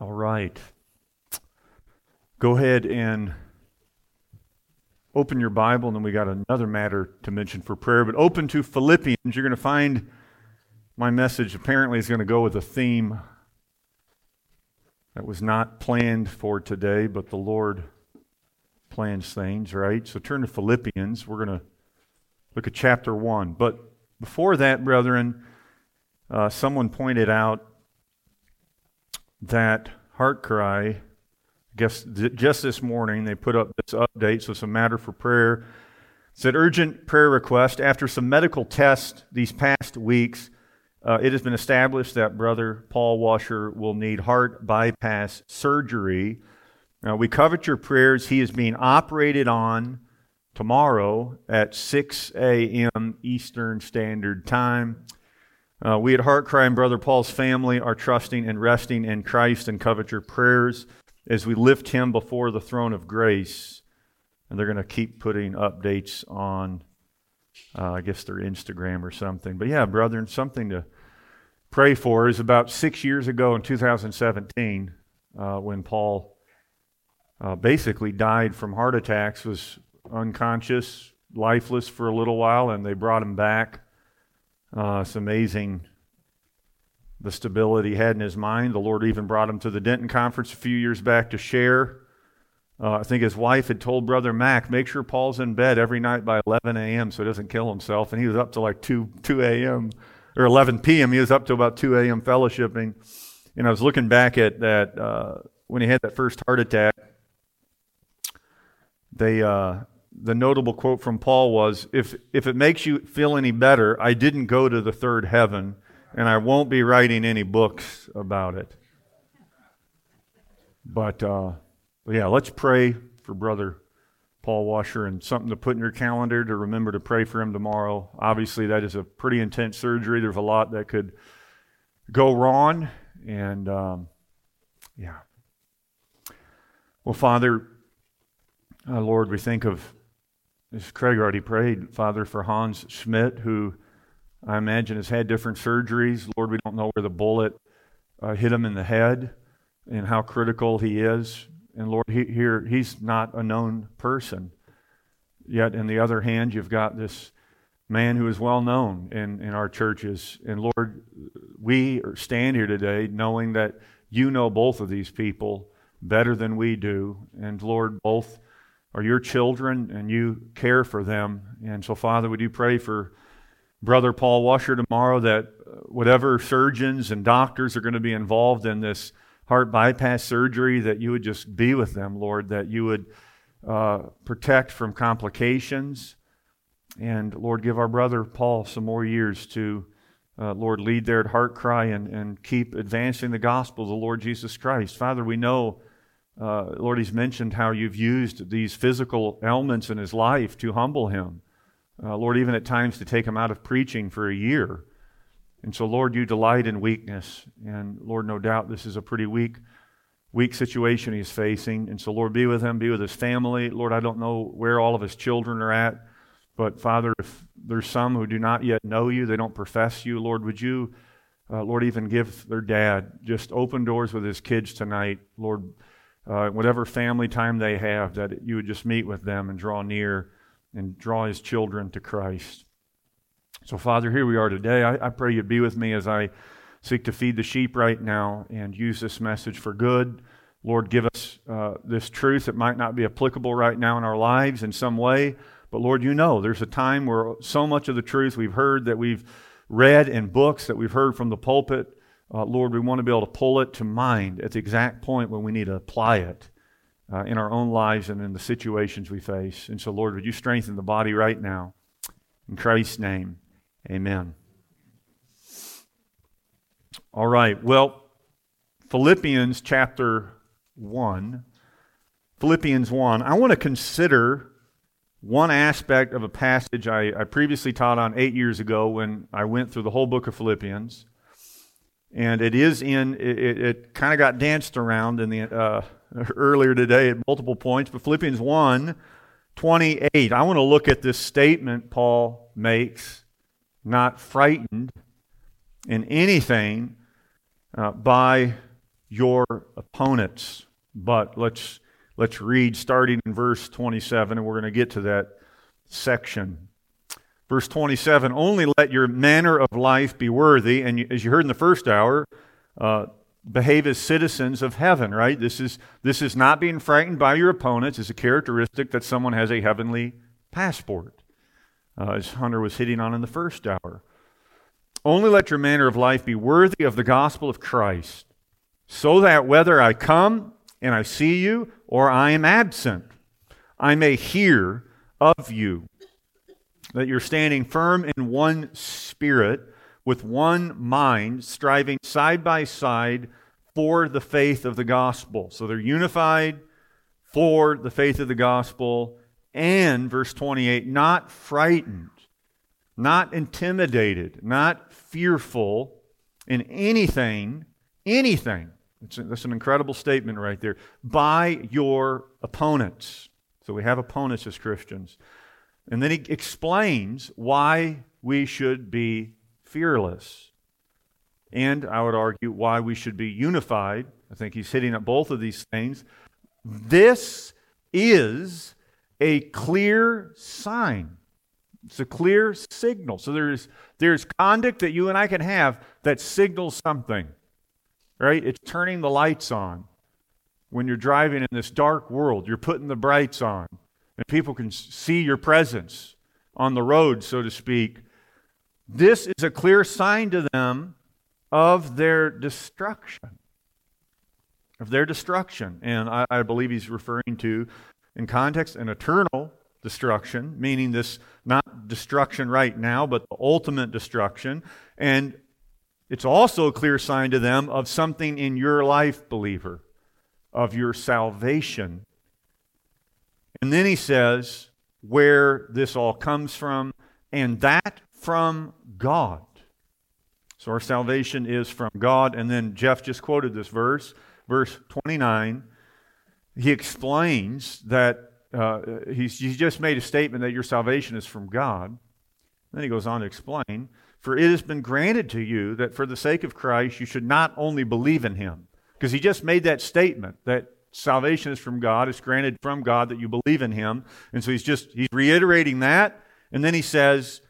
All right. Go ahead and open your Bible, and then we got another matter to mention for prayer. But open to Philippians. You're going to find my message apparently is going to go with a theme that was not planned for today, but the Lord plans things, right? So turn to Philippians. We're going to look at chapter 1. But before that, brethren, uh, someone pointed out that heart cry, I guess just this morning they put up this update, so it's a matter for prayer. It's an urgent prayer request. After some medical tests these past weeks, uh, it has been established that Brother Paul Washer will need heart bypass surgery. Now, we covet your prayers. He is being operated on tomorrow at 6 a.m. Eastern Standard Time. Uh, we at Heart Cry and Brother Paul's family are trusting and resting in Christ and covet your prayers as we lift him before the throne of grace. And they're going to keep putting updates on, uh, I guess, their Instagram or something. But yeah, brethren, something to pray for is about six years ago in 2017 uh, when Paul uh, basically died from heart attacks, was unconscious, lifeless for a little while, and they brought him back. Uh, it's amazing the stability he had in his mind. The Lord even brought him to the Denton conference a few years back to share. Uh, I think his wife had told Brother Mac, make sure Paul's in bed every night by 11 a.m. so he doesn't kill himself. And he was up to like 2, 2 a.m. or 11 p.m. He was up to about 2 a.m. fellowshipping. And I was looking back at that uh, when he had that first heart attack. They, uh, the notable quote from Paul was if, if it makes you feel any better, I didn't go to the third heaven, and I won't be writing any books about it. But, uh, yeah, let's pray for Brother Paul Washer and something to put in your calendar to remember to pray for him tomorrow. Obviously, that is a pretty intense surgery. There's a lot that could go wrong. And um, yeah. Well, Father, uh, Lord, we think of as Craig already prayed, Father, for Hans Schmidt, who I imagine has had different surgeries. Lord, we don't know where the bullet uh, hit him in the head and how critical he is. And Lord, he, here, he's not a known person. Yet, on the other hand, you've got this man who is well known in, in our churches. And Lord, we stand here today knowing that you know both of these people better than we do. And Lord, both are your children and you care for them. And so, Father, would you pray for Brother Paul Washer tomorrow that uh, whatever surgeons and doctors are going to be involved in this heart bypass surgery, that you would just be with them, Lord, that you would uh, protect from complications. And Lord, give our brother Paul some more years to, uh, Lord, lead there at Heart Cry and, and keep advancing the gospel of the Lord Jesus Christ. Father, we know uh, Lord, he's mentioned how you've used these physical ailments in his life to humble him. Uh, Lord, even at times to take him out of preaching for a year. And so, Lord, you delight in weakness. And Lord, no doubt this is a pretty weak, weak situation he's facing. And so, Lord, be with him, be with his family. Lord, I don't know where all of his children are at. But Father, if there's some who do not yet know you, they don't profess you, Lord, would you, uh, Lord, even give their dad just open doors with his kids tonight, Lord uh, whatever family time they have, that you would just meet with them and draw near and draw his children to Christ. So, Father, here we are today. I, I pray you'd be with me as I seek to feed the sheep right now and use this message for good. Lord, give us uh, this truth that might not be applicable right now in our lives in some way. But Lord, you know there's a time where so much of the truth we've heard that we've read in books that we've heard from the pulpit uh, Lord, we want to be able to pull it to mind at the exact point when we need to apply it uh, in our own lives and in the situations we face. And so, Lord, would you strengthen the body right now? In Christ's name, amen. All right, well, Philippians chapter 1. Philippians 1. I want to consider one aspect of a passage I, I previously taught on eight years ago when I went through the whole book of Philippians and it is in it, it kind of got danced around in the uh, earlier today at multiple points but philippians 1 28 i want to look at this statement paul makes not frightened in anything uh, by your opponents. But let's, let's read starting in verse 27, and we're going to get to that section. Verse 27 Only let your manner of life be worthy, and as you heard in the first hour, uh, behave as citizens of heaven, right? This is, this is not being frightened by your opponents. It's a characteristic that someone has a heavenly passport, uh, as Hunter was hitting on in the first hour. Only let your manner of life be worthy of the gospel of Christ, so that whether I come and I see you or I am absent, I may hear of you that you're standing firm in one spirit with one mind, striving side by side for the faith of the gospel. So they're unified for the faith of the gospel, and, verse 28, not frightened, not intimidated, not fearful in anything, anything. A, that's an incredible statement right there. By your opponents. So we have opponents as Christians. And then he explains why we should be fearless. And I would argue why we should be unified. I think he's hitting at both of these things. This is a clear sign. It's a clear signal. So there's, there's conduct that you and I can have that signals something, right? It's turning the lights on. When you're driving in this dark world, you're putting the brights on, and people can see your presence on the road, so to speak. This is a clear sign to them of their destruction. Of their destruction. And I, I, believe he's referring to, in context, an eternal destruction, meaning this not destruction right now, but the ultimate destruction. And it's also a clear sign to them of something in your life, believer, of your salvation. And then he says where this all comes from, and that from God. So our salvation is from God. And then Jeff just quoted this verse, verse 29. He explains that uh, he's, he's just made a statement that your salvation is from God. Then he goes on to explain For it has been granted to you that for the sake of Christ you should not only believe in him, because he just made that statement that salvation is from God, it's granted from God that you believe in him. And so he's just he's reiterating that. And then he says,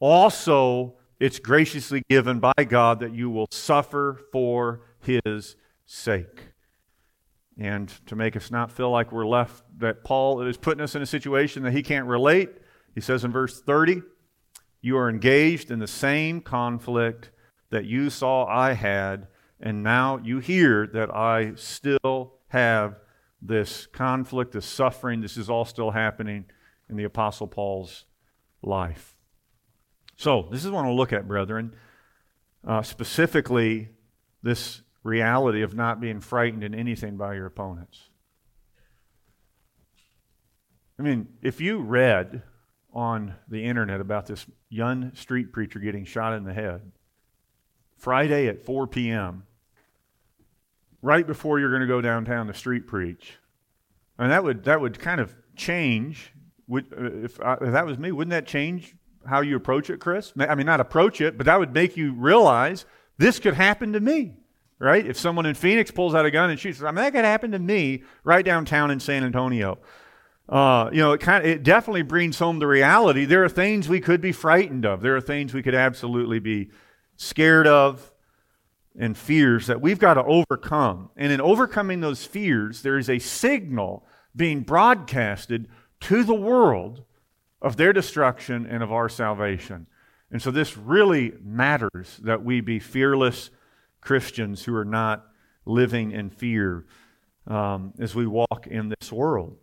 also, it's graciously given by God that you will suffer for his sake. And to make us not feel like we're left, that Paul is putting us in a situation that he can't relate, he says in verse 30, You are engaged in the same conflict that you saw I had, and now you hear that I still have this conflict, this suffering. This is all still happening in the Apostle Paul's life. So, this is what I want to look at, brethren. Uh, specifically, this reality of not being frightened in anything by your opponents. I mean, if you read on the internet about this young street preacher getting shot in the head Friday at 4 p.m., right before you're going to go downtown to street preach, and that would that would kind of change. Would, uh, if, I, if that was me, wouldn't that change how you approach it, Chris. I mean, not approach it, but that would make you realize this could happen to me, right? If someone in Phoenix pulls out a gun and shoots, I mean, that could happen to me right downtown in San Antonio. Uh, you know, it kind of, it definitely brings home the reality. There are things we could be frightened of. There are things we could absolutely be scared of and fears that we've got to overcome. And in overcoming those fears, there is a signal being broadcasted to the world of their destruction and of our salvation. And so this really matters that we be fearless Christians who are not living in fear um, as we walk in this world.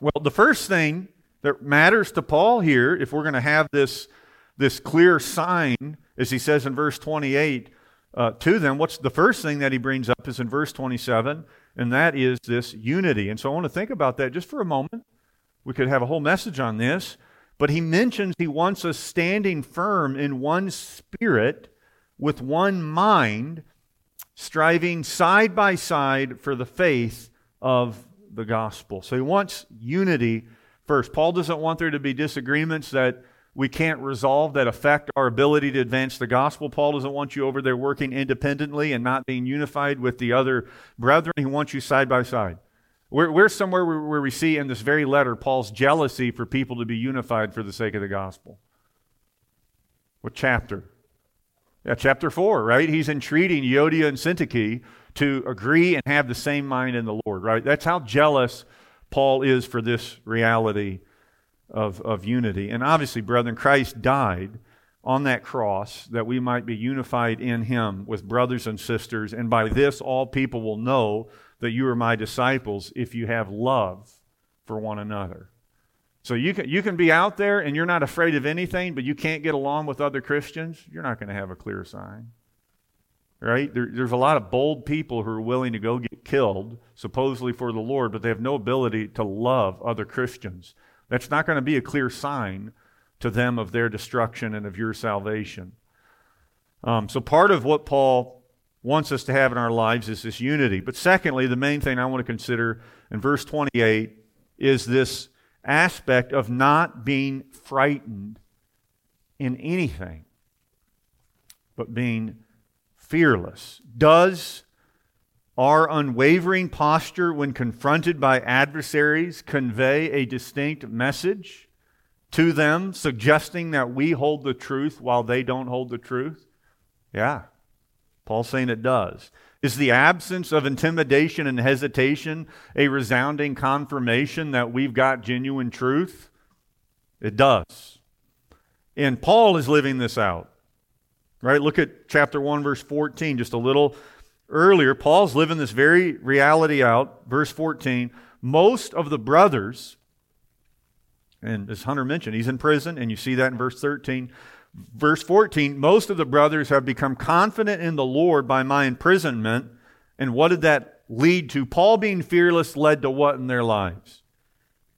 Well, the first thing that matters to Paul here, if we're going to have this, this clear sign, as he says in verse 28, uh, to them, what's the first thing that he brings up is in verse 27, and that is this unity. And so I want to think about that just for a moment. We could have a whole message on this, but he mentions he wants us standing firm in one spirit with one mind, striving side by side for the faith of the gospel. So he wants unity first. Paul doesn't want there to be disagreements that we can't resolve that affect our ability to advance the gospel. Paul doesn't want you over there working independently and not being unified with the other brethren. He wants you side by side. We're, we're somewhere where, we see in this very letter Paul's jealousy for people to be unified for the sake of the gospel. What chapter? Yeah, chapter 4, right? He's entreating Euodia and Syntyche to agree and have the same mind in the Lord, right? That's how jealous Paul is for this reality of, of unity. And obviously, brethren, Christ died on that cross that we might be unified in him with brothers and sisters. And by this, all people will know that you are my disciples if you have love for one another. So you can, you can be out there and you're not afraid of anything, but you can't get along with other Christians, you're not going to have a clear sign. Right? There, there's a lot of bold people who are willing to go get killed, supposedly for the Lord, but they have no ability to love other Christians. That's not going to be a clear sign to them of their destruction and of your salvation. Um, so, part of what Paul wants us to have in our lives is this unity. But, secondly, the main thing I want to consider in verse 28 is this aspect of not being frightened in anything, but being fearless. Does our unwavering posture when confronted by adversaries convey a distinct message to them, suggesting that we hold the truth while they don't hold the truth? Yeah. Paul's saying it does. Is the absence of intimidation and hesitation a resounding confirmation that we've got genuine truth? It does. And Paul is living this out. Right? Look at chapter 1, verse 14, just a little earlier, Paul's living this very reality out. Verse 14 most of the brothers, and as Hunter mentioned, he's in prison, and you see that in verse 13. Verse 14 most of the brothers have become confident in the Lord by my imprisonment. And what did that lead to? Paul being fearless led to what in their lives?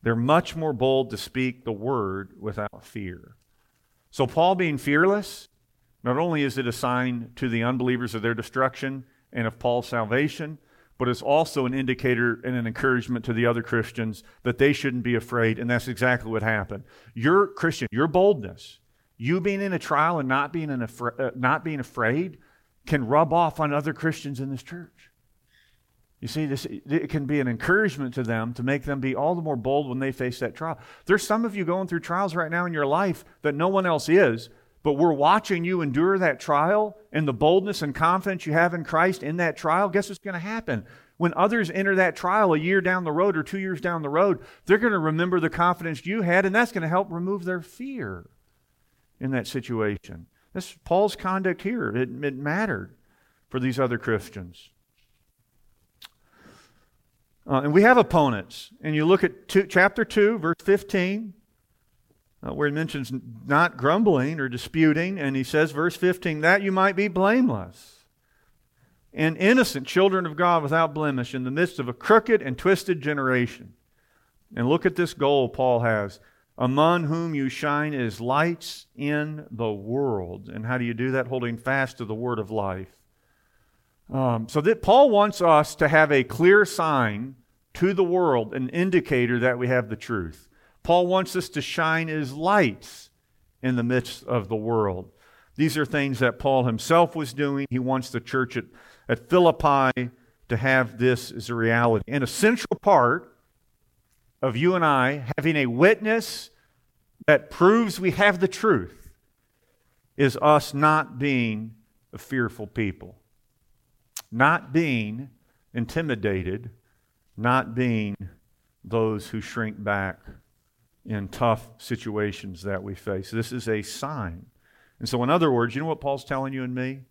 They're much more bold to speak the word without fear. So, Paul being fearless, not only is it a sign to the unbelievers of their destruction, and of Paul's salvation, but it's also an indicator and an encouragement to the other Christians that they shouldn't be afraid, and that's exactly what happened. Your Christian, your boldness, you being in a trial and not being, uh, not being afraid, can rub off on other Christians in this church. You see, this, it can be an encouragement to them to make them be all the more bold when they face that trial. There's some of you going through trials right now in your life that no one else is, but we're watching you endure that trial and the boldness and confidence you have in Christ in that trial. Guess what's going to happen? When others enter that trial a year down the road or two years down the road, they're going to remember the confidence you had, and that's going to help remove their fear in that situation. That's Paul's conduct here. It, it mattered for these other Christians. Uh, and we have opponents. And you look at two, chapter 2, verse 15 uh, where he mentions not grumbling or disputing, and he says, verse 15, that you might be blameless and innocent children of God without blemish in the midst of a crooked and twisted generation. And look at this goal Paul has among whom you shine as lights in the world. And how do you do that? Holding fast to the word of life. Um, so that Paul wants us to have a clear sign to the world, an indicator that we have the truth. Paul wants us to shine as lights in the midst of the world. These are things that Paul himself was doing. He wants the church at, at Philippi to have this as a reality. And a central part of you and I having a witness that proves we have the truth is us not being a fearful people, not being intimidated, not being those who shrink back in tough situations that we face. This is a sign. And so, in other words, you know what Paul's telling you and me?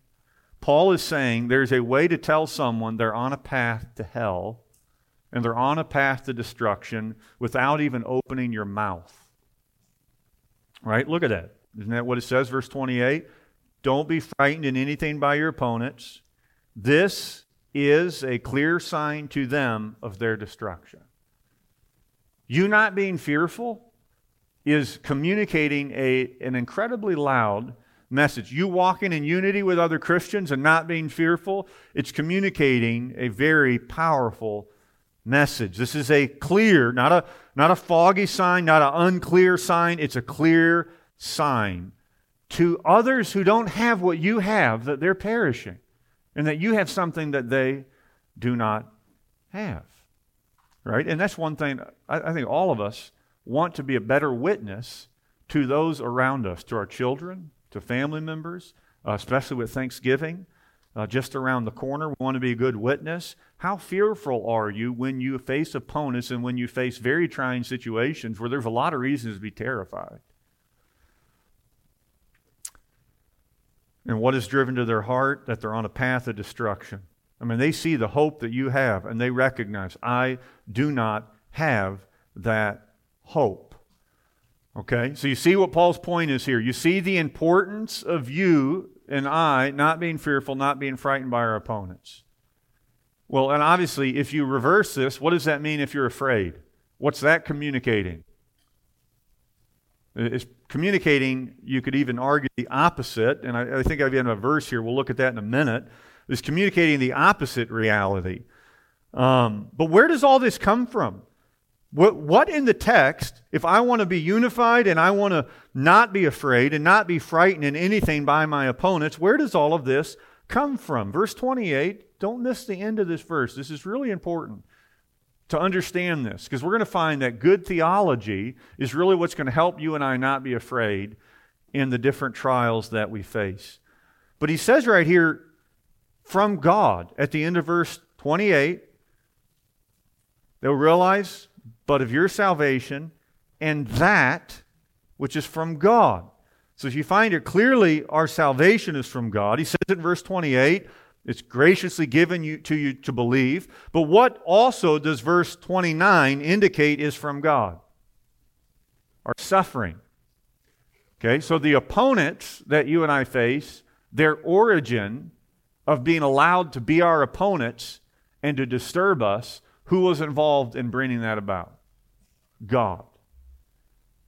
Paul is saying there's a way to tell someone they're on a path to hell and they're on a path to destruction without even opening your mouth. Right? Look at that. Isn't that what it says, verse 28? Don't be frightened in anything by your opponents. This is a clear sign to them of their destruction. You not being fearful is communicating a, an incredibly loud message. You walking in unity with other Christians and not being fearful, it's communicating a very powerful message. This is a clear, not a, not a foggy sign, not an unclear sign. It's a clear sign to others who don't have what you have that they're perishing and that you have something that they do not have. Right? And that's one thing I, I think all of us want to be a better witness to those around us, to our children, to family members, uh, especially with Thanksgiving uh, just around the corner. We want to be a good witness. How fearful are you when you face opponents and when you face very trying situations where there's a lot of reasons to be terrified? And what is driven to their heart? That they're on a path of destruction. I mean, they see the hope that you have and they recognize, I do not have that hope. Okay? So you see what Paul's point is here. You see the importance of you and I not being fearful, not being frightened by our opponents. Well, and obviously, if you reverse this, what does that mean if you're afraid? What's that communicating? It's communicating, you could even argue the opposite, and I, I think I've even a verse here, we'll look at that in a minute. It's communicating the opposite reality. Um, but where does all this come from? What, what in the text, if I want to be unified and I want to not be afraid and not be frightened in anything by my opponents, where does all of this come from? Verse 28, don't miss the end of this verse. This is really important to understand this because we're going to find that good theology is really what's going to help you and I not be afraid in the different trials that we face. But he says right here, from God, at the end of verse 28, they'll realize but of your salvation, and that which is from God. So if you find it clearly, our salvation is from God. He says in verse 28, it's graciously given you, to you to believe. But what also does verse 29 indicate is from God? Our suffering. Okay, so the opponents that you and I face, their origin of being allowed to be our opponents and to disturb us who was involved in bringing that about? God.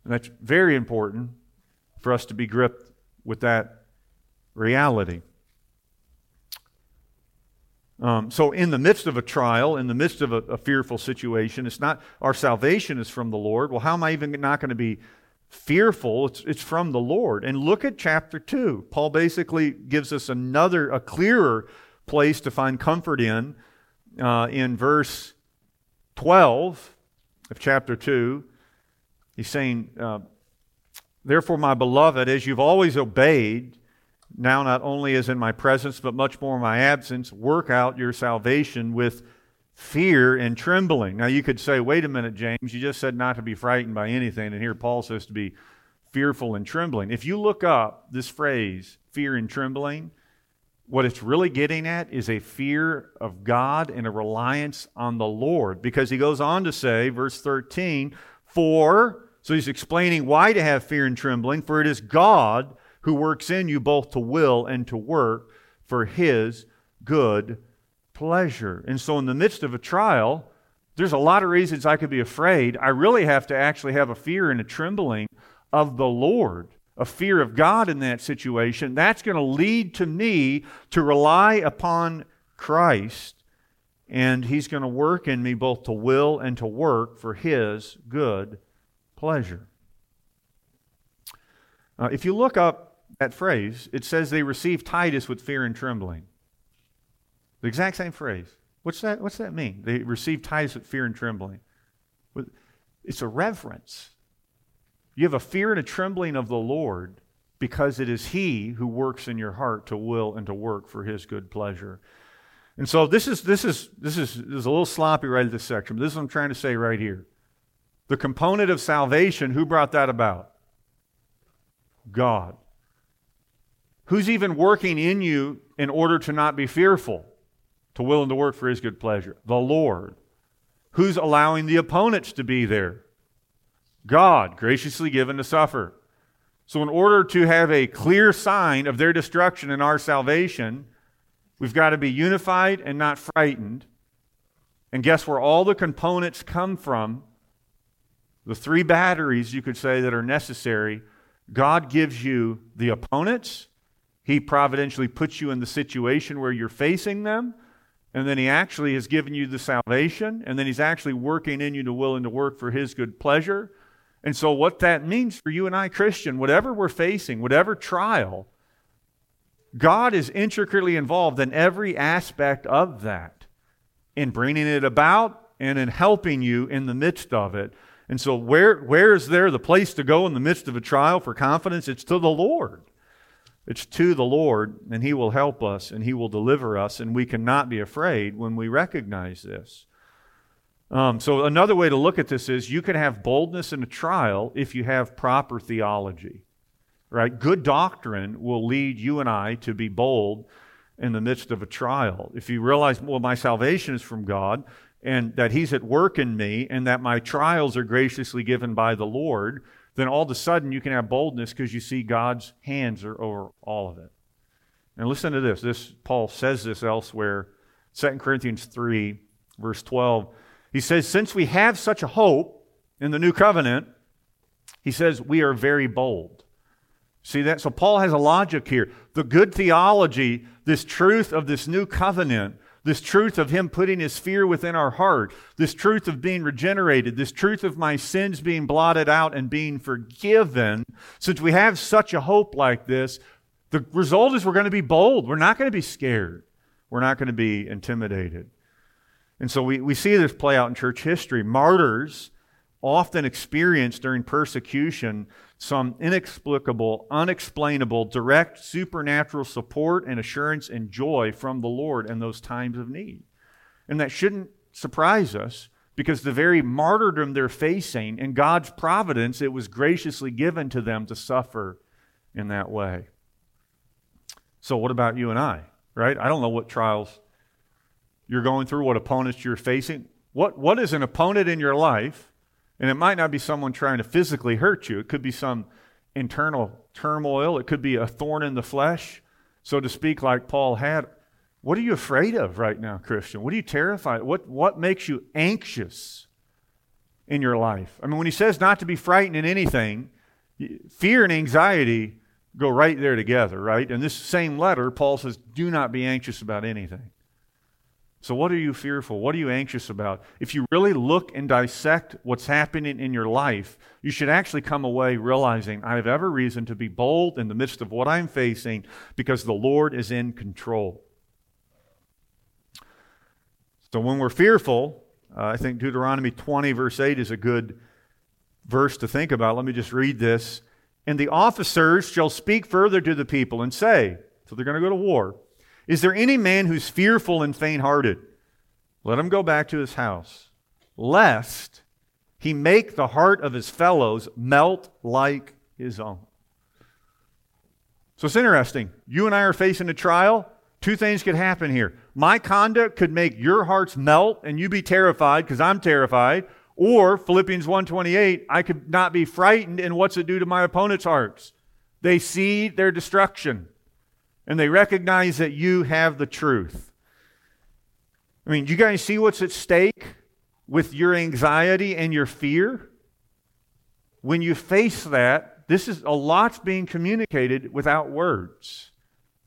And that's very important for us to be gripped with that reality. Um, so, in the midst of a trial, in the midst of a, a, fearful situation, it's not our salvation is from the Lord. Well, how am I even not going to be fearful? It's, it's from the Lord. And look at chapter 2. Paul basically gives us another, a clearer place to find comfort in, uh, in verse 12 of chapter 2. He's saying, uh, Therefore, my beloved, as you've always obeyed, now not only as in my presence, but much more in my absence, work out your salvation with fear and trembling. Now, you could say, wait a minute, James, you just said not to be frightened by anything, and here Paul says to be fearful and trembling. If you look up this phrase, fear and trembling, what it's really getting at is a fear of God and a reliance on the Lord. Because he goes on to say, verse 13, for, so he's explaining why to have fear and trembling, for it is God who works in you both to will and to work for his good pleasure. And so, in the midst of a trial, there's a lot of reasons I could be afraid. I really have to actually have a fear and a trembling of the Lord a fear of God in that situation, that's going to lead to me to rely upon Christ, and He's going to work in me both to will and to work for His good pleasure. Uh, if you look up that phrase, it says they received Titus with fear and trembling. The exact same phrase. What's that, what's that mean? They receive Titus with fear and trembling. It's a reverence. You have a fear and a trembling of the Lord because it is He who works in your heart to will and to work for His good pleasure. And so this is this is this is, this is a little sloppy right at this section, but this is what I'm trying to say right here. The component of salvation, who brought that about? God. Who's even working in you in order to not be fearful, to will and to work for his good pleasure? The Lord. Who's allowing the opponents to be there? God, graciously given to suffer. So, in order to have a clear sign of their destruction and our salvation, we've got to be unified and not frightened. And guess where all the components come from? The three batteries, you could say, that are necessary. God gives you the opponents. He providentially puts you in the situation where you're facing them. And then He actually has given you the salvation. And then He's actually working in you to will and to work for His good pleasure. And so, what that means for you and I, Christian, whatever we're facing, whatever trial, God is intricately involved in every aspect of that, in bringing it about and in helping you in the midst of it. And so, where, where is there the place to go in the midst of a trial for confidence? It's to the Lord. It's to the Lord, and He will help us and He will deliver us, and we cannot be afraid when we recognize this. Um, so, another way to look at this is you can have boldness in a trial if you have proper theology. Right? Good doctrine will lead you and I to be bold in the midst of a trial. If you realize, well, my salvation is from God, and that He's at work in me, and that my trials are graciously given by the Lord, then all of a sudden you can have boldness because you see God's hands are over all of it. And listen to this. This Paul says this elsewhere, 2 Corinthians 3, verse 12. He says, Since we have such a hope in the new covenant, he says, we are very bold. See that? So Paul has a logic here. The good theology, this truth of this new covenant, this truth of Him putting His fear within our heart, this truth of being regenerated, this truth of my sins being blotted out and being forgiven, since we have such a hope like this, the result is we're going to be bold. We're not going to be scared. We're not going to be intimidated. And so we, we see this play out in church history. Martyrs often experience during persecution some inexplicable, unexplainable, direct supernatural support and assurance and joy from the Lord in those times of need. And that shouldn't surprise us because the very martyrdom they're facing, in God's providence, it was graciously given to them to suffer in that way. So, what about you and I, right? I don't know what trials you're going through, what opponents you're facing. What, what is an opponent in your life and it might not be someone trying to physically hurt you, it could be some internal turmoil, it could be a thorn in the flesh, so to speak, like Paul had. What are you afraid of right now, Christian? What are you terrified? What, what makes you anxious in your life? I mean, when he says not to be frightened in anything, fear and anxiety go right there together, right? In this same letter, Paul says, do not be anxious about anything. So, what are you fearful? What are you anxious about? If you really look and dissect what's happening in your life, you should actually come away realizing I have every reason to be bold in the midst of what I'm facing because the Lord is in control. So, when we're fearful, uh, I think Deuteronomy 20, verse 8, is a good verse to think about. Let me just read this. And the officers shall speak further to the people and say, so they're going to go to war. Is there any man who's fearful and faint hearted? Let him go back to his house, lest he make the heart of his fellows melt like his own. So it's interesting. You and I are facing a trial. Two things could happen here. My conduct could make your hearts melt and you be terrified because I'm terrified. Or Philippians 1:28, I could not be frightened and what's it do to my opponent's hearts? They see their destruction and they recognize that you have the truth. I mean, do you guys see what's at stake with your anxiety and your fear? When you face that, this is a lot's being communicated without words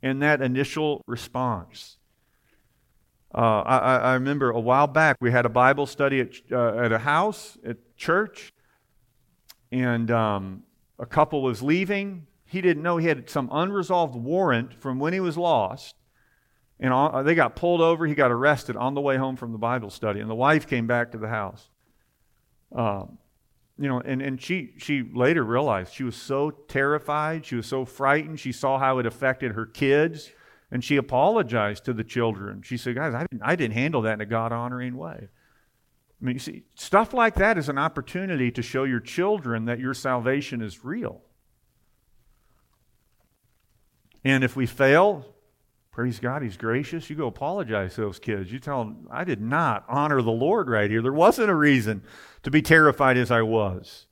in that initial response. Uh, I, I, remember a while back we had a Bible study at, uh, at a house at church, and um, a couple was leaving, he didn't know he had some unresolved warrant from when he was lost. And they got pulled over. He got arrested on the way home from the Bible study. And the wife came back to the house. Um, you know, and, and she, she later realized she was so terrified. She was so frightened. She saw how it affected her kids. And she apologized to the children. She said, Guys, I didn't, I didn't handle that in a God honoring way. I mean, you see, stuff like that is an opportunity to show your children that your salvation is real. And if we fail, praise God, He's gracious. You go apologize to those kids. You tell them, I did not honor the Lord right here. There wasn't a reason to be terrified as I was.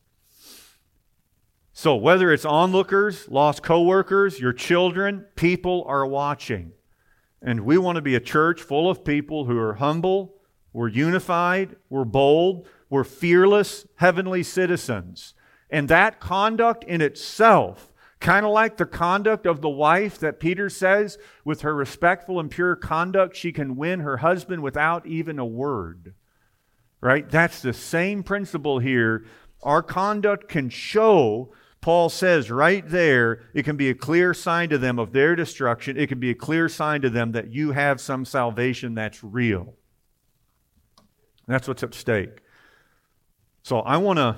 So, whether it's onlookers, lost coworkers, your children, people are watching. And we want to be a church full of people who are humble, we're unified, we're bold, we're fearless, heavenly citizens. And that conduct in itself Kind of like the conduct of the wife that Peter says, with her respectful and pure conduct, she can win her husband without even a word. Right? That's the same principle here Our conduct can show, Paul says right there, it can be a clear sign to them of their destruction. It can be a clear sign to them that you have some salvation that's real. That's what's at stake. So I want to,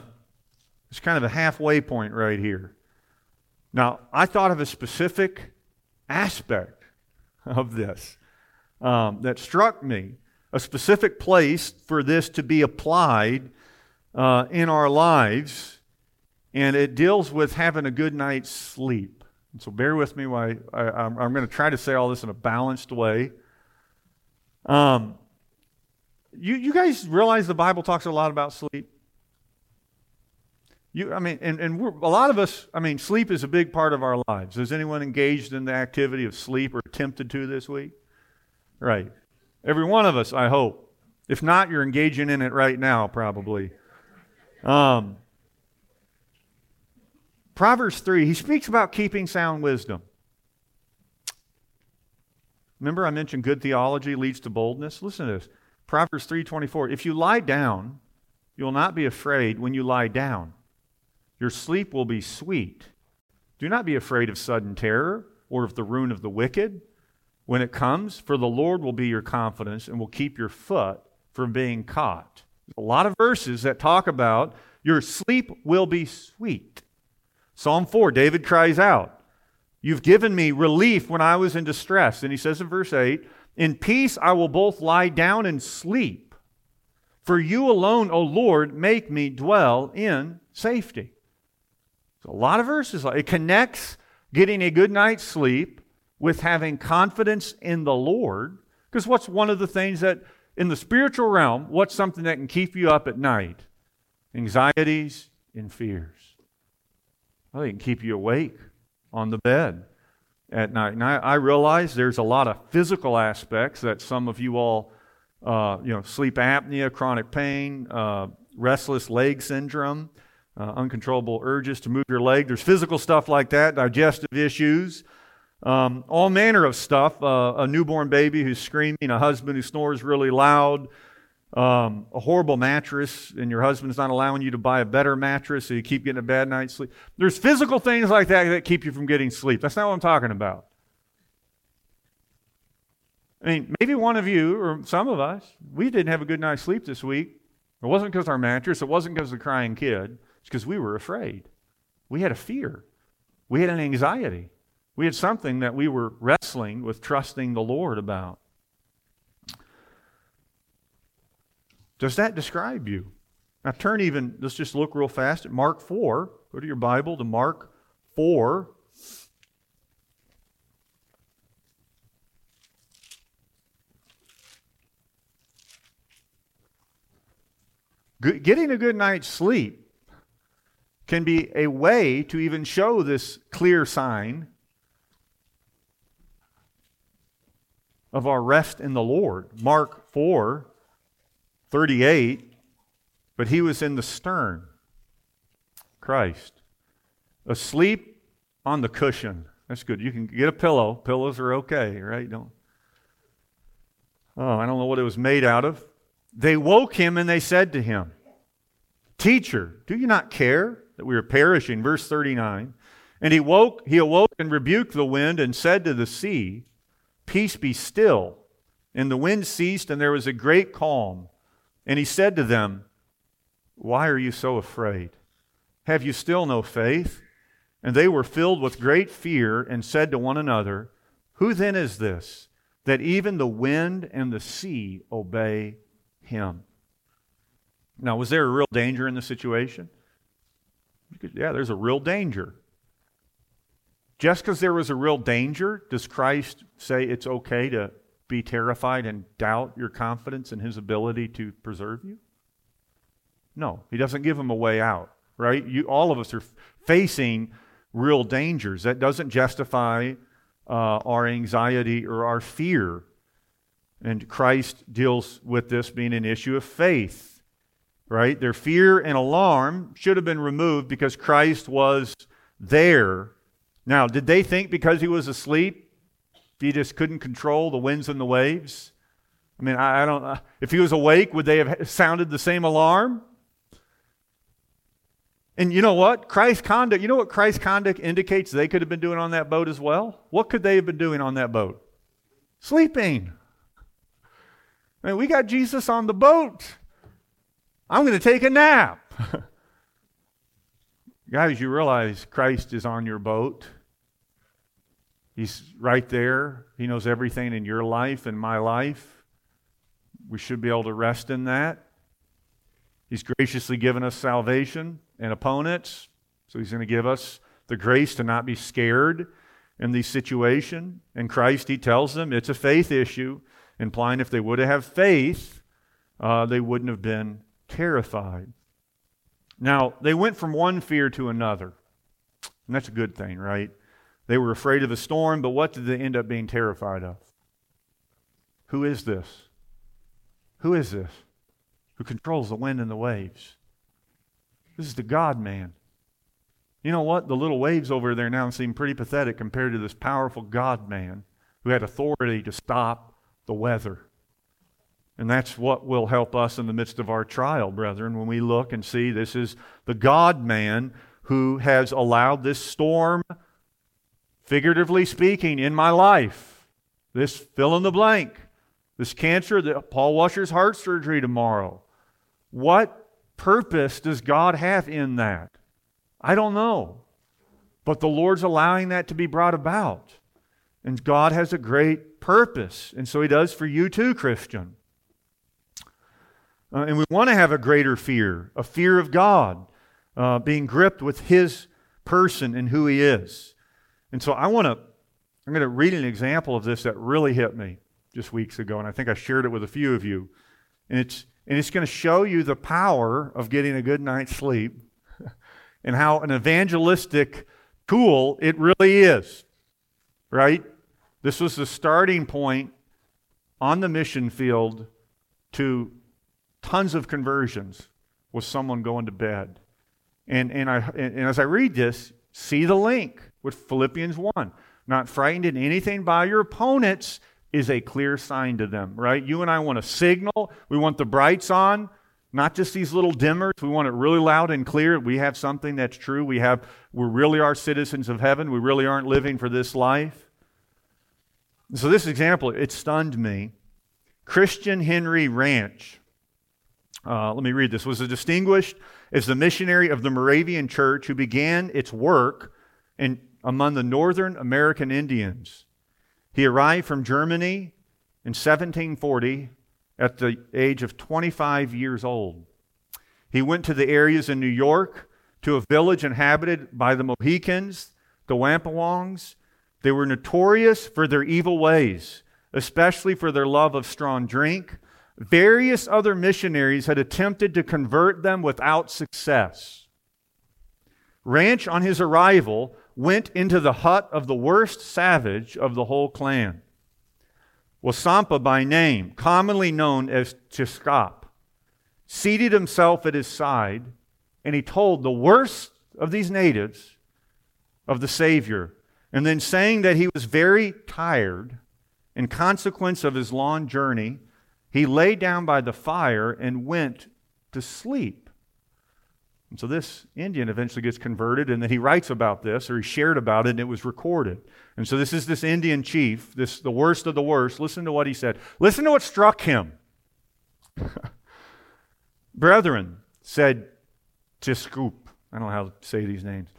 it's kind of a halfway point right here. Now, I thought of a specific aspect of this um, that struck me, a specific place for this to be applied uh, in our lives, and it deals with having a good night's sleep. And so bear with me while I, am going to try to say all this in a balanced way. Um, you, you guys realize the Bible talks a lot about sleep? You, I mean, and, and a lot of us, I mean, sleep is a big part of our lives. Is anyone engaged in the activity of sleep or tempted to this week? Right. Every one of us, I hope. If not, you're engaging in it right now, probably. Um, Proverbs 3, he speaks about keeping sound wisdom. Remember I mentioned good theology leads to boldness? Listen to this. Proverbs 3:24, if you lie down, you will not be afraid when you lie down. Your sleep will be sweet. Do not be afraid of sudden terror or of the ruin of the wicked when it comes, for the Lord will be your confidence and will keep your foot from being caught. A lot of verses that talk about your sleep will be sweet. Psalm 4, David cries out, You've given me relief when I was in distress. And he says in verse 8, In peace I will both lie down and sleep. For you alone, O Lord, make me dwell in safety. So a lot of verses. It connects getting a good night's sleep with having confidence in the Lord. Because what's one of the things that, in the spiritual realm, what's something that can keep you up at night? Anxieties and fears. Well, they can keep you awake on the bed at night. And I, I realize there's a lot of physical aspects that some of you all, uh, you know, sleep apnea, chronic pain, uh, restless leg syndrome uh, uncontrollable urges to move your leg. There's physical stuff like that, digestive issues, um, all manner of stuff. Uh, a newborn baby who's screaming, a husband who snores really loud, um, a horrible mattress, and your husband's not allowing you to buy a better mattress, so you keep getting a bad night's sleep. There's physical things like that that keep you from getting sleep. That's not what I'm talking about. I mean, maybe one of you, or some of us, we didn't have a good night's sleep this week. It wasn't because our mattress, it wasn't because of the crying kid. Because we were afraid. We had a fear. We had an anxiety. We had something that we were wrestling with trusting the Lord about. Does that describe you? Now turn even, let's just look real fast at Mark 4. Go to your Bible to Mark 4. Getting a good night's sleep can be a way to even show this clear sign of our rest in the Lord. Mark 4 38, but he was in the stern, Christ, asleep on the cushion. That's good. You can get a pillow. Pillows are okay, right? Don't. Oh, I don't know what it was made out of. They woke him and they said to him, Teacher, do you not care that we are perishing. Verse 39. And he woke, he awoke and rebuked the wind and said to the sea, Peace be still. And the wind ceased, and there was a great calm. And he said to them, Why are you so afraid? Have you still no faith? And they were filled with great fear and said to one another, Who then is this, that even the wind and the sea obey him? Now, was there a real danger in the situation? Yeah, there's a real danger. Just because there was a real danger, does Christ say it's okay to be terrified and doubt your confidence in his ability to preserve you? No, he doesn't give him a way out, right? You, all of us are facing real dangers. That doesn't justify uh, our anxiety or our fear. And Christ deals with this being an issue of faith right? Their fear and alarm should have been removed because Christ was there. Now, did they think because he was asleep, he just couldn't control the winds and the waves? I mean, I, I don't. Uh, if he was awake, would they have sounded the same alarm? And you know what? Christ's conduct, you know what Christ's conduct indicates they could have been doing on that boat as well? What could they have been doing on that boat? Sleeping. Man, we got Jesus on the boat. I'm going to take a nap. Guys, you realize Christ is on your boat. He's right there. He knows everything in your life and my life. We should be able to rest in that. He's graciously given us salvation and opponents. So he's going to give us the grace to not be scared in these situations. In Christ, he tells them it's a faith issue, implying if they would have faith, uh, they wouldn't have been terrified. Now, they went from one fear to another. And that's a good thing, right? They were afraid of a storm, but what did they end up being terrified of? Who is this? Who is this who controls the wind and the waves? This is the God man. You know what? The little waves over there now seem pretty pathetic compared to this powerful God man who had authority to stop the weather. And that's what will help us in the midst of our trial, brethren, when we look and see this is the God man who has allowed this storm, figuratively speaking, in my life. This fill in the blank, this cancer, the Paul Washer's heart surgery tomorrow. What purpose does God have in that? I don't know. But the Lord's allowing that to be brought about. And God has a great purpose. And so He does for you too, Christian. Uh, and we want to have a greater fear, a fear of God, uh, being gripped with His person and who He is. And so I want to, I'm going to read an example of this that really hit me just weeks ago, and I think I shared it with a few of you. And it's and it's going to show you the power of getting a good night's sleep and how an evangelistic tool it really is. Right? This was the starting point on the mission field to tons of conversions with someone going to bed. And, and, I, and as I read this, see the link with Philippians 1. Not frightened in anything by your opponents, is a clear sign to them, right? You and I want a signal. We want the brights on, not just these little dimmers. We want it really loud and clear. We have something that's true. We have we really are citizens of heaven. We really aren't living for this life. So this example, it stunned me. Christian Henry Ranch. Uh, let me read this. Was a distinguished as the missionary of the Moravian Church who began its work in, among the Northern American Indians. He arrived from Germany in 1740 at the age of 25 years old. He went to the areas in New York to a village inhabited by the Mohicans, the Wampanoags. They were notorious for their evil ways, especially for their love of strong drink. Various other missionaries had attempted to convert them without success. Ranch, on his arrival, went into the hut of the worst savage of the whole clan. Wasampa by name, commonly known as Chiskap, seated himself at his side, and he told the worst of these natives of the Savior. And then saying that he was very tired in consequence of his long journey, he lay down by the fire and went to sleep. And so this Indian eventually gets converted, and then he writes about this, or he shared about it, and it was recorded. And so this is this Indian chief, this the worst of the worst. Listen to what he said. Listen to what struck him. Brethren, said Tiscoop. I don't know how to say these names.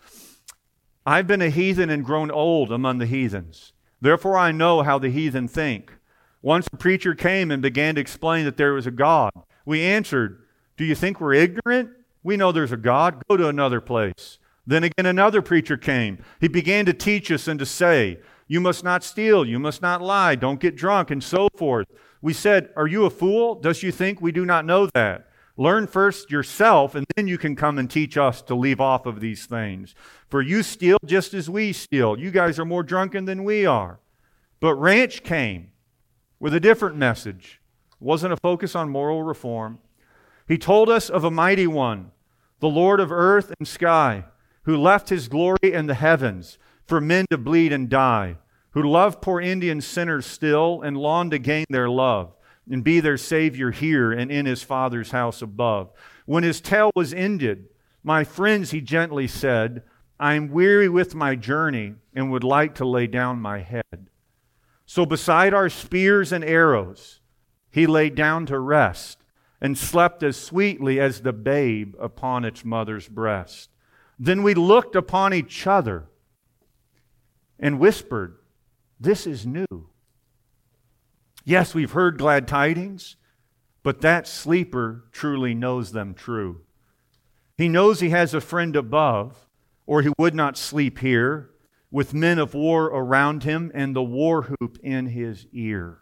I've been a heathen and grown old among the heathens. Therefore I know how the heathen think. Once a preacher came and began to explain that there was a God. We answered, Do you think we're ignorant? We know there's a God. Go to another place. Then again, another preacher came. He began to teach us and to say, You must not steal, you must not lie, don't get drunk, and so forth. We said, Are you a fool? Does you think we do not know that? Learn first yourself, and then you can come and teach us to leave off of these things. For you steal just as we steal. You guys are more drunken than we are. But Ranch came with a different message. It wasn't a focus on moral reform. He told us of a mighty one, the Lord of earth and sky, who left his glory in the heavens for men to bleed and die, who loved poor Indian sinners still and longed to gain their love and be their Savior here and in his Father's house above. When his tale was ended, My friends, he gently said, I am weary with my journey and would like to lay down my head. So, beside our spears and arrows, he lay down to rest and slept as sweetly as the babe upon its mother's breast. Then we looked upon each other and whispered, This is new. Yes, we've heard glad tidings, but that sleeper truly knows them true. He knows he has a friend above, or he would not sleep here, with men of war around him and the war whoop in his ear.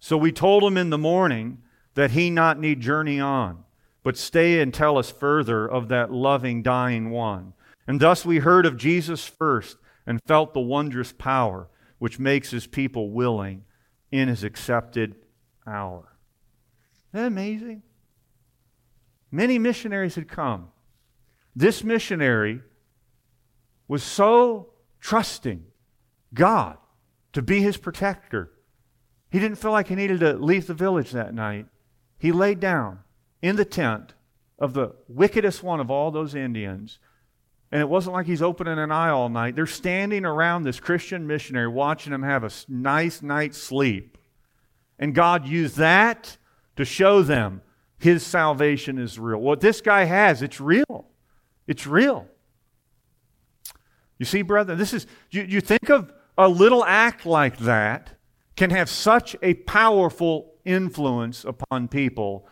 So we told him in the morning that he not need journey on, but stay and tell us further of that loving dying one. And thus we heard of Jesus first and felt the wondrous power which makes his people willing in his accepted hour. Isn't that amazing? Many missionaries had come. This missionary was so trusting God to be his protector. He didn't feel like he needed to leave the village that night. He laid down in the tent of the wickedest one of all those Indians. And it wasn't like he's opening an eye all night. They're standing around this Christian missionary watching him have a nice night's sleep. And God used that to show them his salvation is real. What this guy has, it's real. It's real. You see, brother, this is, you, you think of a little act like that can have such a powerful influence upon people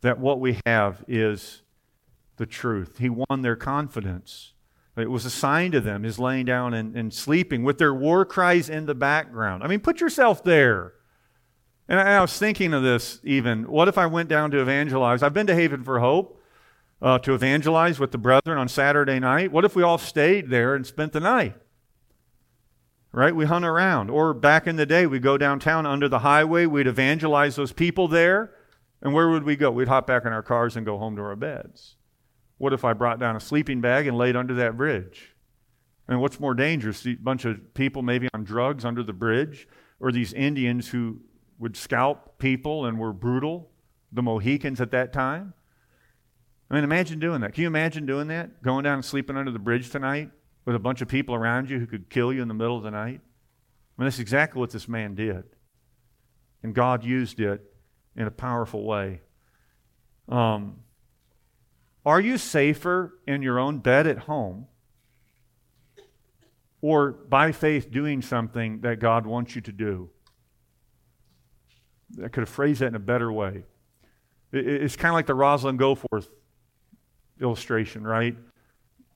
that what we have is the truth. He won their confidence. It was assigned to them, his laying down and, and sleeping with their war cries in the background. I mean, put yourself there. And I, I was thinking of this even. What if I went down to evangelize? I've been to Haven for Hope uh, to evangelize with the brethren on Saturday night. What if we all stayed there and spent the night? Right? We hung around. Or back in the day, we'd go downtown under the highway, we'd evangelize those people there. And where would we go? We'd hop back in our cars and go home to our beds. What if I brought down a sleeping bag and laid under that bridge? And what's more dangerous? A bunch of people maybe on drugs under the bridge, or these Indians who would scalp people and were brutal, the Mohicans at that time? I mean, imagine doing that. Can you imagine doing that? Going down and sleeping under the bridge tonight with a bunch of people around you who could kill you in the middle of the night? I mean, that's exactly what this man did. And God used it in a powerful way. Um, are you safer in your own bed at home or by faith doing something that God wants you to do? I could have phrased that in a better way. It's kind of like the Rosalind Goforth illustration, right?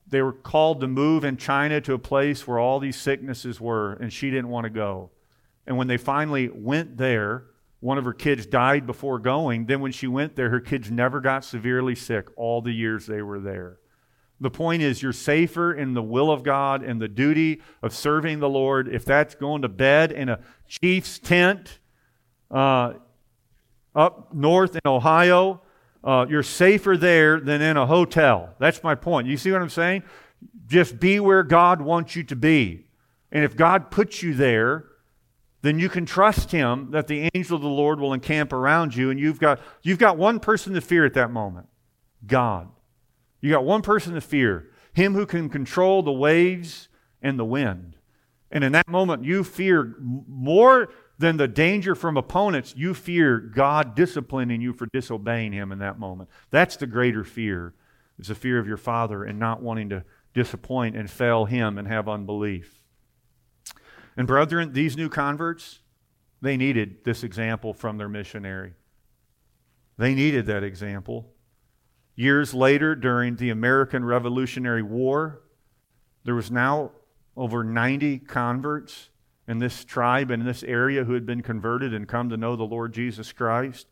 They were called to move in China to a place where all these sicknesses were, and she didn't want to go. And when they finally went there, one of her kids died before going. Then, when she went there, her kids never got severely sick all the years they were there. The point is, you're safer in the will of God and the duty of serving the Lord if that's going to bed in a chief's tent uh, up north in Ohio uh, you're safer there than in a hotel. That's my point. You see what I'm saying? Just be where God wants you to be. And if God puts you there, then you can trust him that the angel of the Lord will encamp around you and you've got you've got one person to fear at that moment. God. You got one person to fear, him who can control the waves and the wind. And in that moment you fear more than the danger from opponents, you fear God disciplining you for disobeying Him in that moment. That's the greater fear, is the fear of your Father and not wanting to disappoint and fail Him and have unbelief. And, brethren, these new converts, they needed this example from their missionary. They needed that example. Years later, during the American Revolutionary War, there was now over 90 converts in this tribe and in this area who had been converted and come to know the Lord Jesus Christ.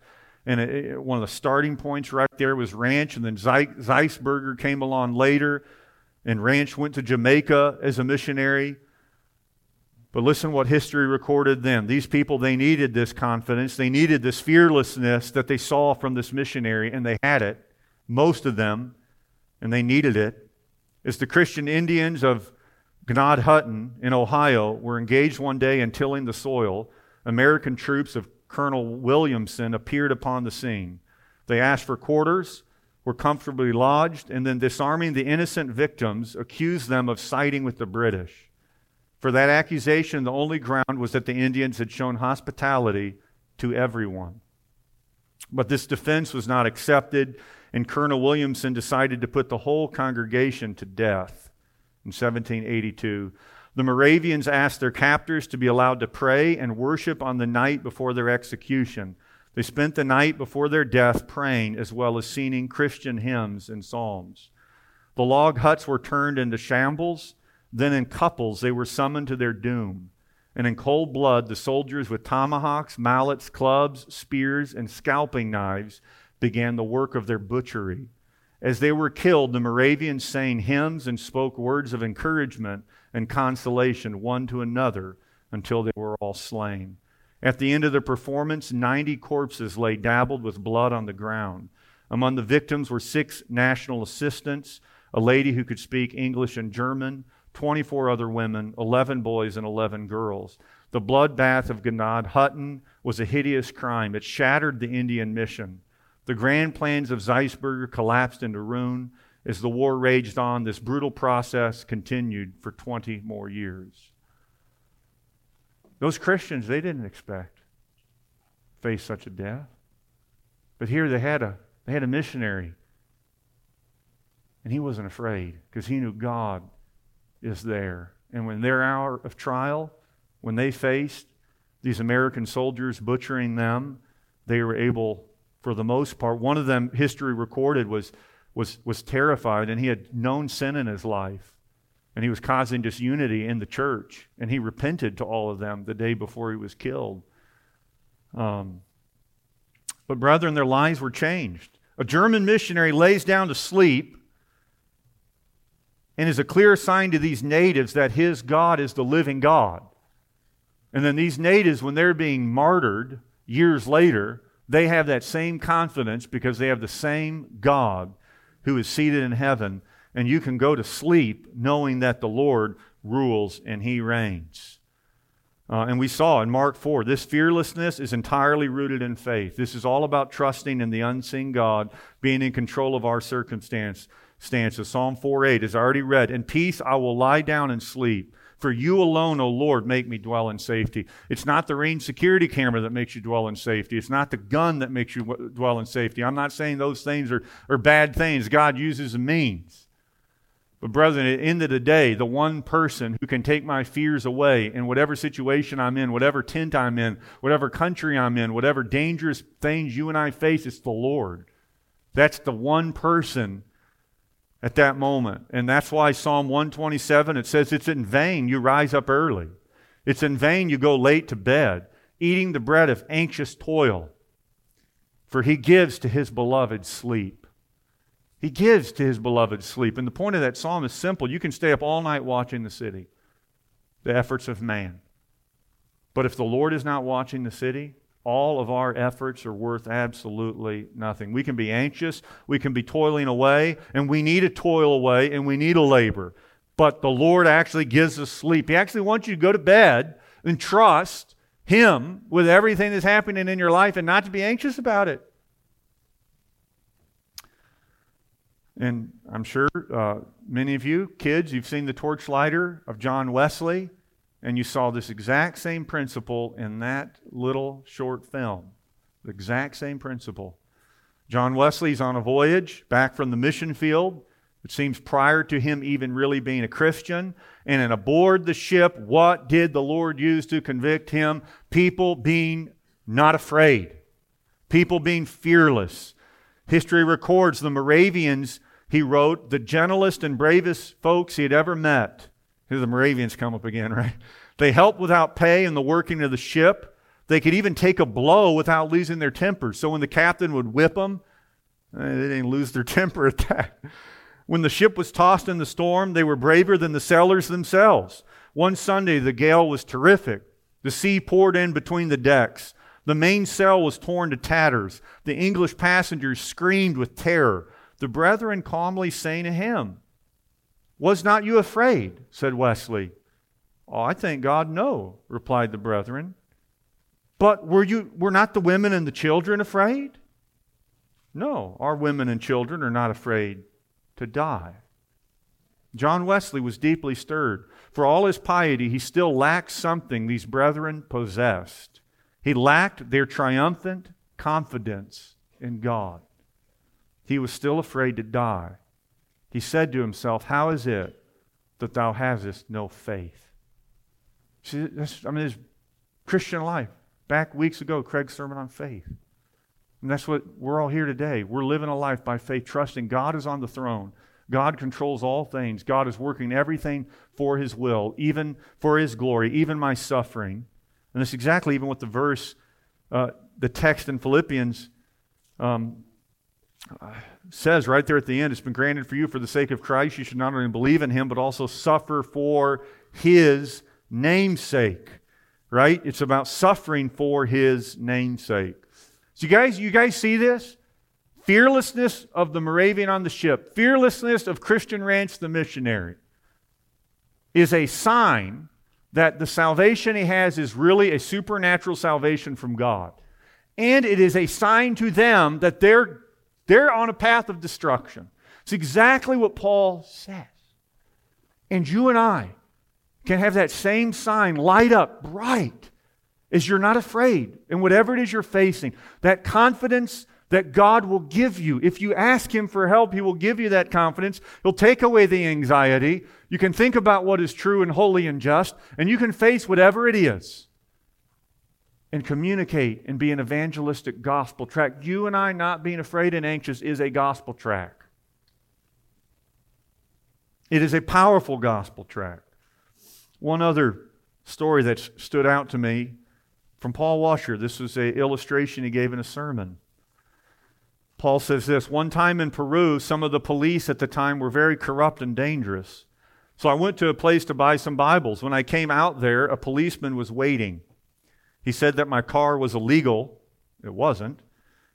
And it, one of the starting points right there was Ranch, and then Zeisberger came along later, and Ranch went to Jamaica as a missionary. But listen what history recorded then. These people, they needed this confidence. They needed this fearlessness that they saw from this missionary, and they had it, most of them, and they needed it. As the Christian Indians of Gnod Hutton in Ohio were engaged one day in tilling the soil. American troops of Colonel Williamson appeared upon the scene. They asked for quarters, were comfortably lodged, and then disarming the innocent victims, accused them of siding with the British. For that accusation, the only ground was that the Indians had shown hospitality to everyone. But this defense was not accepted, and Colonel Williamson decided to put the whole congregation to death in 1782. The Moravians asked their captors to be allowed to pray and worship on the night before their execution. They spent the night before their death praying as well as singing Christian hymns and psalms. The log huts were turned into shambles. Then, in couples, they were summoned to their doom. And in cold blood, the soldiers with tomahawks, mallets, clubs, spears, and scalping knives began the work of their butchery. As they were killed, the Moravians sang hymns and spoke words of encouragement and consolation one to another until they were all slain. At the end of the performance, 90 corpses lay dabbled with blood on the ground. Among the victims were six national assistants, a lady who could speak English and German, 24 other women, 11 boys, and 11 girls. The bloodbath of Gnaad Hutton was a hideous crime. It shattered the Indian mission. The grand plans of Zeisberger collapsed into ruin. As the war raged on, this brutal process continued for 20 more years. Those Christians, they didn't expect face such a death. But here they had a they had a missionary. And he wasn't afraid because he knew God is there. And when their hour of trial, when they faced these American soldiers butchering them, they were able, for the most part, one of them, history recorded, was, was, was terrified and he had known sin in his life and he was causing disunity in the church. And he repented to all of them the day before he was killed. Um, but, brethren, their lives were changed. A German missionary lays down to sleep and is a clear sign to these natives that his God is the living God. And then these natives, when they're being martyred years later, they have that same confidence because they have the same God who is seated in heaven and you can go to sleep knowing that the Lord rules and he reigns. Uh, and we saw in Mark 4, this fearlessness is entirely rooted in faith. This is all about trusting in the unseen God, being in control of our circumstance. Stances. Psalm 4 8 is already read. In peace I will lie down and sleep. For you alone, O Lord, make me dwell in safety. It's not the Ring security camera that makes you dwell in safety. It's not the gun that makes you dwell in safety. I'm not saying those things are, are bad things. God uses a means. But, brethren, at the end of the day, the one person who can take my fears away in whatever situation I'm in, whatever tent I'm in, whatever country I'm in, whatever dangerous things you and I face, it's the Lord. That's the one person at that moment. And that's why Psalm 127, it says it's in vain you rise up early. It's in vain you go late to bed, eating the bread of anxious toil. For he gives to his beloved sleep. He gives to his beloved sleep. And the point of that psalm is simple. You can stay up all night watching the city, the efforts of man. But if the Lord is not watching the city, all of our efforts are worth absolutely nothing. We can be anxious, we can be toiling away, and we need to toil away and we need a labor. But the Lord actually gives us sleep. He actually wants you to go to bed and trust Him with everything that's happening in your life and not to be anxious about it. And I'm sure uh, many of you, kids, you've seen the torchlighter of John Wesley, and you saw this exact same principle in that little short film. The exact same principle. John Wesley's on a voyage back from the mission field. It seems prior to him even really being a Christian. And aboard the ship, what did the Lord use to convict him? People being not afraid, people being fearless. History records the Moravians he wrote, the gentlest and bravest folks he had ever met. Here the Moravians come up again, right? They helped without pay in the working of the ship. They could even take a blow without losing their temper. So when the captain would whip them, eh, they didn't lose their temper at that. When the ship was tossed in the storm, they were braver than the sailors themselves. One Sunday, the gale was terrific. The sea poured in between the decks. The mainsail was torn to tatters. The English passengers screamed with terror. The brethren calmly saying to him, Was not you afraid? said Wesley. Oh, I thank God, no, replied the brethren. But were you were not the women and the children afraid? No, our women and children are not afraid to die. John Wesley was deeply stirred. For all his piety, he still lacked something these brethren possessed. He lacked their triumphant confidence in God. He was still afraid to die. He said to himself, How is it that thou hast no faith? See, I mean, this Christian life. Back weeks ago, Craig's sermon on faith. And that's what we're all here today. We're living a life by faith, trusting God is on the throne. God controls all things. God is working everything for His will, even for His glory, even my suffering. And that's exactly even what the verse, uh, the text in Philippians um, says right there at the end. It's been granted for you for the sake of Christ. You should not only believe in Him, but also suffer for His namesake. Right? It's about suffering for His namesake. So you guys, you guys see this? Fearlessness of the Moravian on the ship, fearlessness of Christian Ranch the missionary is a sign that the salvation he has is really a supernatural salvation from God. And it is a sign to them that they're, they're on a path of destruction. It's exactly what Paul says. And you and I can have that same sign light up bright as you're not afraid. And whatever it is you're facing, that confidence that God will give you. If you ask Him for help, He will give you that confidence. He'll take away the anxiety. You can think about what is true and holy and just, and you can face whatever it is and communicate and be an evangelistic gospel track. You and I not being afraid and anxious is a gospel track. It is a powerful gospel track. One other story that stood out to me from Paul Washer. This was an illustration he gave in a sermon. Paul says this One time in Peru, some of the police at the time were very corrupt and dangerous. So I went to a place to buy some Bibles. When I came out there, a policeman was waiting. He said that my car was illegal. It wasn't.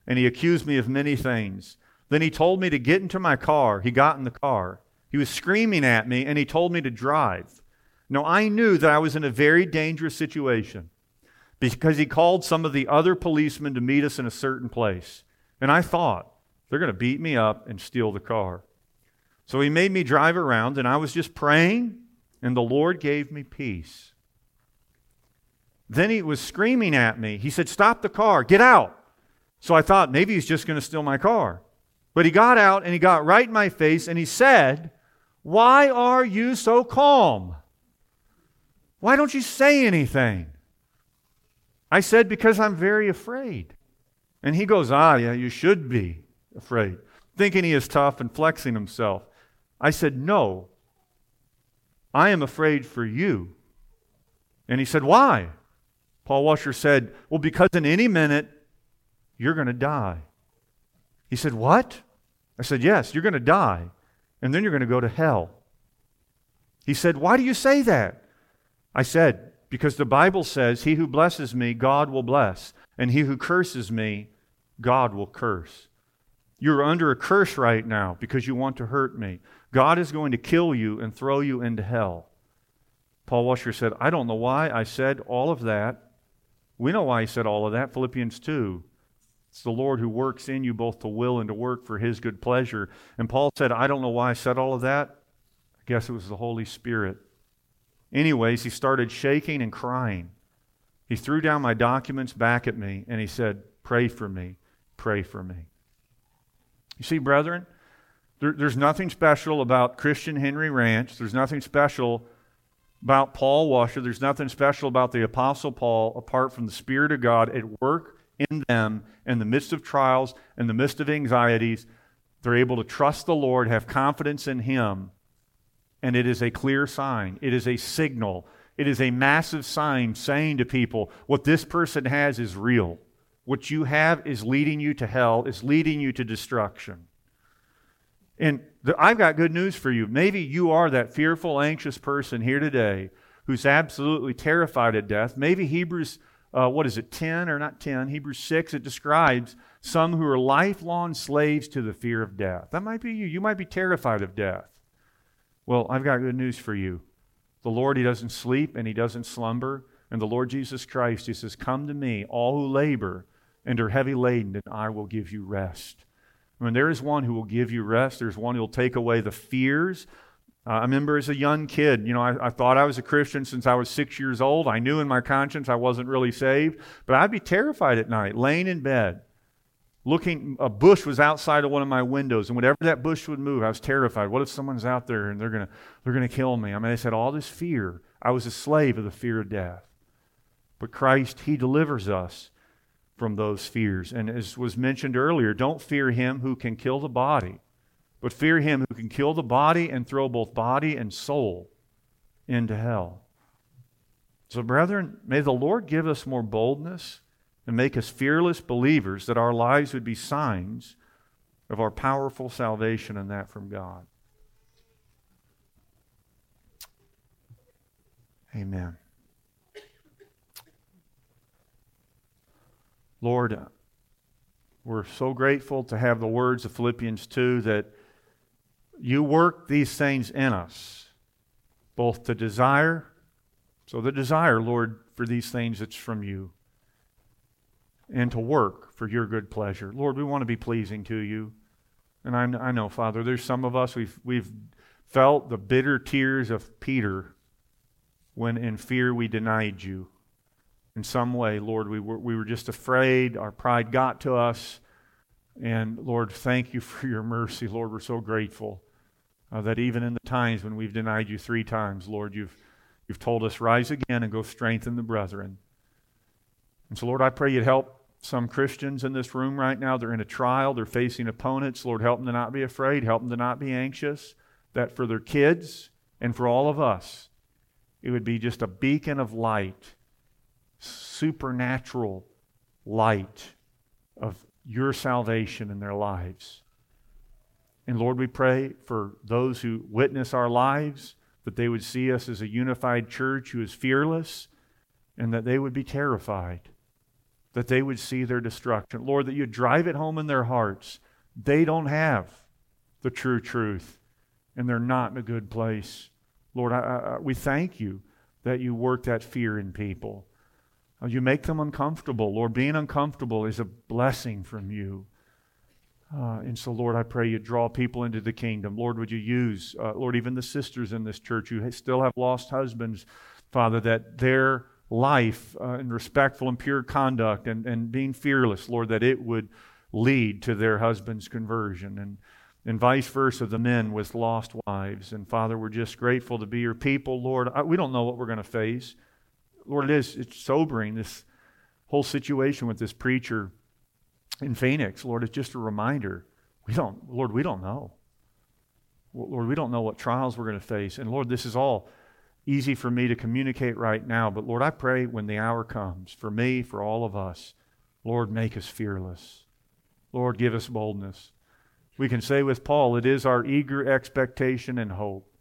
And he accused me of many things. Then he told me to get into my car. He got in the car. He was screaming at me and he told me to drive. Now, I knew that I was in a very dangerous situation because he called some of the other policemen to meet us in a certain place. And I thought, they're going to beat me up and steal the car. So he made me drive around, and I was just praying, and the Lord gave me peace. Then he was screaming at me. He said, Stop the car, get out. So I thought, maybe he's just going to steal my car. But he got out and he got right in my face and he said, Why are you so calm? Why don't you say anything? I said, Because I'm very afraid. And he goes, Ah, yeah, you should be afraid, thinking he is tough and flexing himself. I said, No, I am afraid for you. And he said, Why? Paul Washer said, Well, because in any minute you're going to die. He said, What? I said, Yes, you're going to die, and then you're going to go to hell. He said, Why do you say that? I said, because the Bible says, He who blesses me, God will bless, and he who curses me, God will curse. You're under a curse right now because you want to hurt me. God is going to kill you and throw you into hell. Paul Washer said, I don't know why I said all of that. We know why he said all of that. Philippians 2. It's the Lord who works in you both to will and to work for his good pleasure. And Paul said, I don't know why I said all of that. I guess it was the Holy Spirit. Anyways, he started shaking and crying. He threw down my documents back at me and he said, Pray for me, pray for me. You see, brethren, there, there's nothing special about Christian Henry Ranch. There's nothing special about Paul Washer. There's nothing special about the Apostle Paul apart from the Spirit of God at work in them in the midst of trials, in the midst of anxieties. They're able to trust the Lord, have confidence in Him, and it is a clear sign. It is a signal. It is a massive sign saying to people, what this person has is real. What you have is leading you to hell, is leading you to destruction. And the, I've got good news for you. Maybe you are that fearful, anxious person here today who's absolutely terrified of death. Maybe Hebrews, uh, what is it, 10 or not 10? Hebrews 6, it describes some who are lifelong slaves to the fear of death. That might be you. You might be terrified of death. Well, I've got good news for you. The Lord, He doesn't sleep and He doesn't slumber. And the Lord Jesus Christ, He says, Come to me, all who labor and are heavy laden, and I will give you rest. I mean, there is one who will give you rest. There's one who will take away the fears. Uh, I remember as a young kid, you know, I, I, thought I was a Christian since I was six years old. I knew in my conscience I wasn't really saved, but I'd be terrified at night, laying in bed, looking. A bush was outside of one of my windows, and whenever that bush would move, I was terrified. What if someone's out there and they're gonna they're gonna kill me? I mean, I said all this fear. I was a slave of the fear of death. But Christ, He delivers us from those fears. And as was mentioned earlier, don't fear him who can kill the body, but fear him who can kill the body and throw both body and soul into hell. So, brethren, may the Lord give us more boldness and make us fearless believers that our lives would be signs of our powerful salvation and that from God. Amen. Lord, we're so grateful to have the words of Philippians 2 that you work these things in us, both to desire, so the desire, Lord, for these things that's from you, and to work for your good pleasure. Lord, we want to be pleasing to you. And I, I know, Father, there's some of us, we've, we've felt the bitter tears of Peter when in fear we denied you in some way, Lord. We were, we were just afraid. Our pride got to us. And Lord, thank you for your mercy. Lord, we're so grateful uh, that even in the times when we've denied you three times, Lord, you've, you've told us, rise again and go strengthen the brethren. And so, Lord, I pray you'd help some Christians in this room right now. They're in a trial, they're facing opponents. Lord, help them to not be afraid, help them to not be anxious. That for their kids and for all of us, it would be just a beacon of light supernatural light of your salvation in their lives. And Lord, we pray for those who witness our lives that they would see us as a unified church who is fearless and that they would be terrified, that they would see their destruction. Lord, that you drive it home in their hearts. They don't have the true truth and they're not in a good place. Lord, I, I, we thank you that you work that fear in people. You make them uncomfortable. Lord, being uncomfortable is a blessing from you. Uh, and so, Lord, I pray you draw people into the kingdom. Lord, would you use, uh, Lord, even the sisters in this church who still have lost husbands, Father, that their life uh, in respectful and pure conduct and, and being fearless, Lord, that it would lead to their husband's conversion. And, and vice versa, the men with lost wives. And Father, we're just grateful to be your people, Lord. I, we don't know what we're going to face. Lord, it is. It's sobering, this whole situation with this preacher in Phoenix. Lord, it's just a reminder. We don't, Lord, we don't know. Lord, we don't know what trials we're going to face. And Lord, this is all easy for me to communicate right now. But Lord, I pray when the hour comes, for me, for all of us, Lord, make us fearless. Lord, give us boldness. We can say with Paul, it is our eager expectation and hope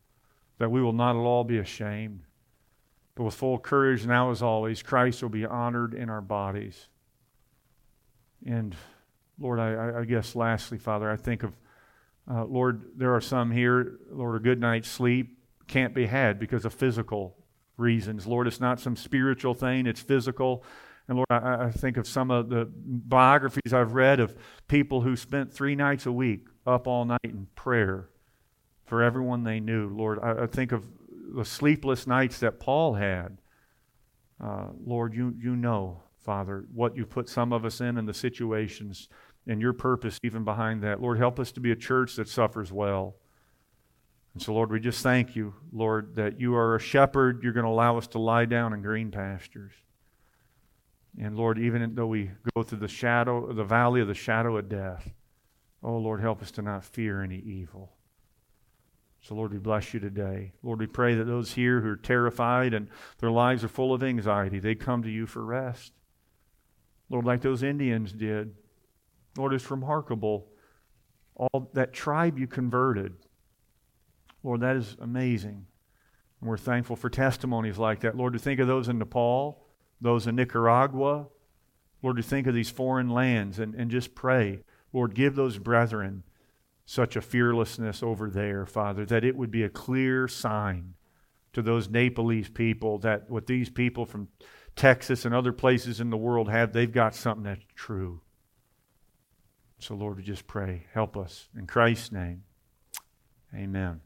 that we will not at all be ashamed but with full courage, now as always, Christ will be honored in our bodies. And Lord, I, I guess lastly, Father, I think of, uh, Lord, there are some here, Lord, a good night's sleep can't be had because of physical reasons. Lord, it's not some spiritual thing, it's physical. And Lord, I, I, think of some of the biographies I've read of people who spent three nights a week up all night in prayer for everyone they knew. Lord, I, I think of the sleepless nights that Paul had. Uh, Lord, you, you know, Father, what you put some of us in and the situations and your purpose even behind that. Lord, help us to be a church that suffers well. And so, Lord, we just thank you, Lord, that you are a shepherd. You're going to allow us to lie down in green pastures. And Lord, even though we go through the shadow, the valley of the shadow of death, oh Lord, help us to not fear any evil. So, Lord, we bless you today. Lord, we pray that those here who are terrified and their lives are full of anxiety, they come to you for rest. Lord, like those Indians did. Lord, it's remarkable. All that tribe you converted. Lord, that is amazing. And we're thankful for testimonies like that. Lord, to think of those in Nepal, those in Nicaragua. Lord, to think of these foreign lands and, and just pray. Lord, give those brethren such a fearlessness over there, Father, that it would be a clear sign to those Nepalese people that what these people from Texas and other places in the world have, they've got something that's true. So, Lord, we just pray, help us. In Christ's name, amen.